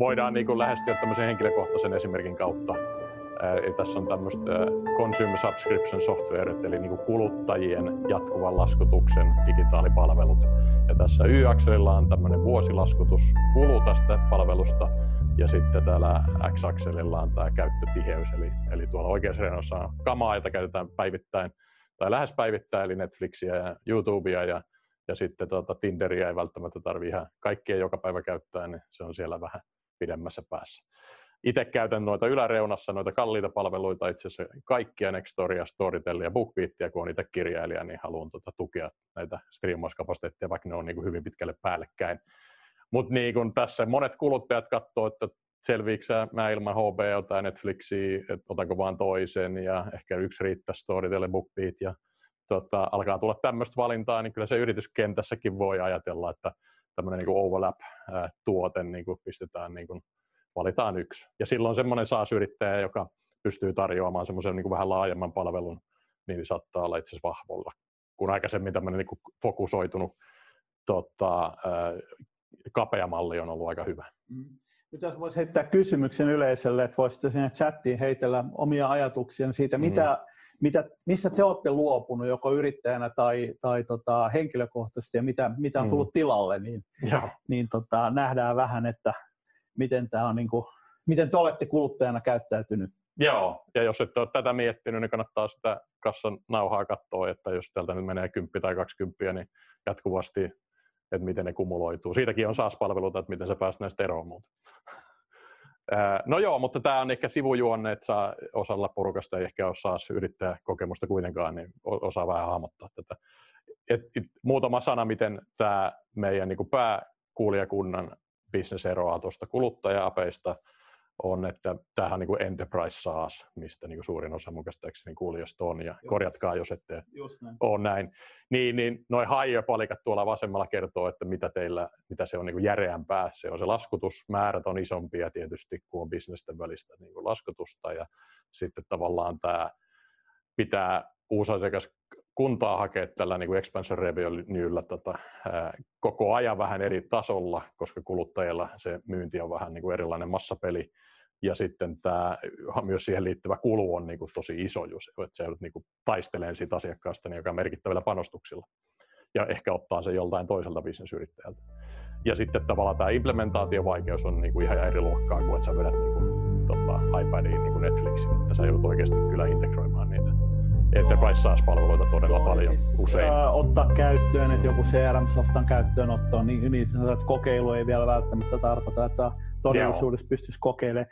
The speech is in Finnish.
voidaan niin kuin lähestyä tämmöisen henkilökohtaisen esimerkin kautta. Eli tässä on tämmöistä Consumer Subscription Software, eli niin kuin kuluttajien jatkuvan laskutuksen digitaalipalvelut. Ja tässä Y-akselilla on tämmöinen vuosilaskutuskulu tästä palvelusta, ja sitten täällä X-akselilla on tämä käyttötiheys, eli, eli tuolla oikeassa reunassa on kamaa, jota käytetään päivittäin tai lähes päivittäin, eli Netflixiä ja YouTubea ja, ja sitten tuota, Tinderiä ei välttämättä tarvitse ihan kaikkia joka päivä käyttää, niin se on siellä vähän pidemmässä päässä. Itse käytän noita yläreunassa noita kalliita palveluita, itse asiassa kaikkia Nextoria, Storytelia, BookBeatia, kun on itse kirjailija, niin haluan tuota, tukea näitä striimauskapasiteetteja, vaikka ne on niin kuin hyvin pitkälle päällekkäin. Mutta niin kuin tässä monet kuluttajat katsoo, että selviikö mä ilman HBO tai Netflixiä, että otanko vaan toisen ja ehkä yksi riittää Storytel, BookBeat ja tota, alkaa tulla tämmöistä valintaa, niin kyllä se yrityskentässäkin voi ajatella, että tämmöinen niin overlap-tuote niin kuin pistetään, niin kuin, valitaan yksi. Ja silloin semmoinen SaaS-yrittäjä, joka pystyy tarjoamaan semmoisen niin kuin vähän laajemman palvelun, niin saattaa olla itse asiassa vahvolla, kun aikaisemmin tämmöinen niin kuin fokusoitunut tota, kapea malli on ollut aika hyvä. Mm. Nyt jos voisi heittää kysymyksen yleisölle, että voisitte sinne chattiin heitellä omia ajatuksia siitä, mm. Mitä, missä te olette luopunut joko yrittäjänä tai, tai tota, henkilökohtaisesti ja mitä, mitä on mm. tullut mm. tilalle, niin, niin tota, nähdään vähän, että miten, tämä on, niin kuin, miten te olette kuluttajana käyttäytynyt. Joo, ja jos et ole tätä miettinyt, niin kannattaa sitä kassan nauhaa katsoa, että jos täältä nyt menee 10 tai 20, niin jatkuvasti, että miten ne kumuloituu. Siitäkin on SaaS-palveluita, että miten sä pääset näistä eroon muuta. No joo, mutta tämä on ehkä sivujuonne, että saa osalla porukasta ei ehkä ole saas yrittää kokemusta kuitenkaan, niin osaa vähän hahmottaa tätä. Et, et, muutama sana, miten tämä meidän niin pääkuulijakunnan business eroaa tuosta kuluttaja-apeista, on, että tämähän on niin kuin enterprise SaaS, mistä niin kuin suurin osa mun käsittääkseni kuulijasta on, ja Joo. korjatkaa, jos ette näin. ole näin. Niin, niin noin hire-palikat tuolla vasemmalla kertoo, että mitä teillä, mitä se on niin kuin järeämpää. Se on se laskutusmäärät on isompia tietysti, kuin on bisnesten välistä niin kuin laskutusta, ja sitten tavallaan tämä pitää uusi asiakas kuntaa hakea tällä niin kuin expansion revenuella tota, koko ajan vähän eri tasolla, koska kuluttajilla se myynti on vähän niin kuin erilainen massapeli. Ja sitten tämä, myös siihen liittyvä kulu on niin kuin tosi iso, jos että se joudut niin taistelee siitä asiakkaasta niin joka on merkittävillä panostuksilla. Ja ehkä ottaa se joltain toiselta bisnesyrittäjältä. Ja sitten tavallaan tämä implementaatiovaikeus on niin kuin ihan eri luokkaa kuin että sä vedät niin kuin, tota, iPadiin niin kuin Netflixin, että sä joudut oikeasti kyllä integroimaan niitä enterprise SaaS-palveluita todella paljon siis, usein. Ää, ottaa käyttöön, että joku CRM-softan käyttöönotto, niin, niin että kokeilu ei vielä välttämättä tarkoita, että todellisuudessa pystyisi kokeilemaan.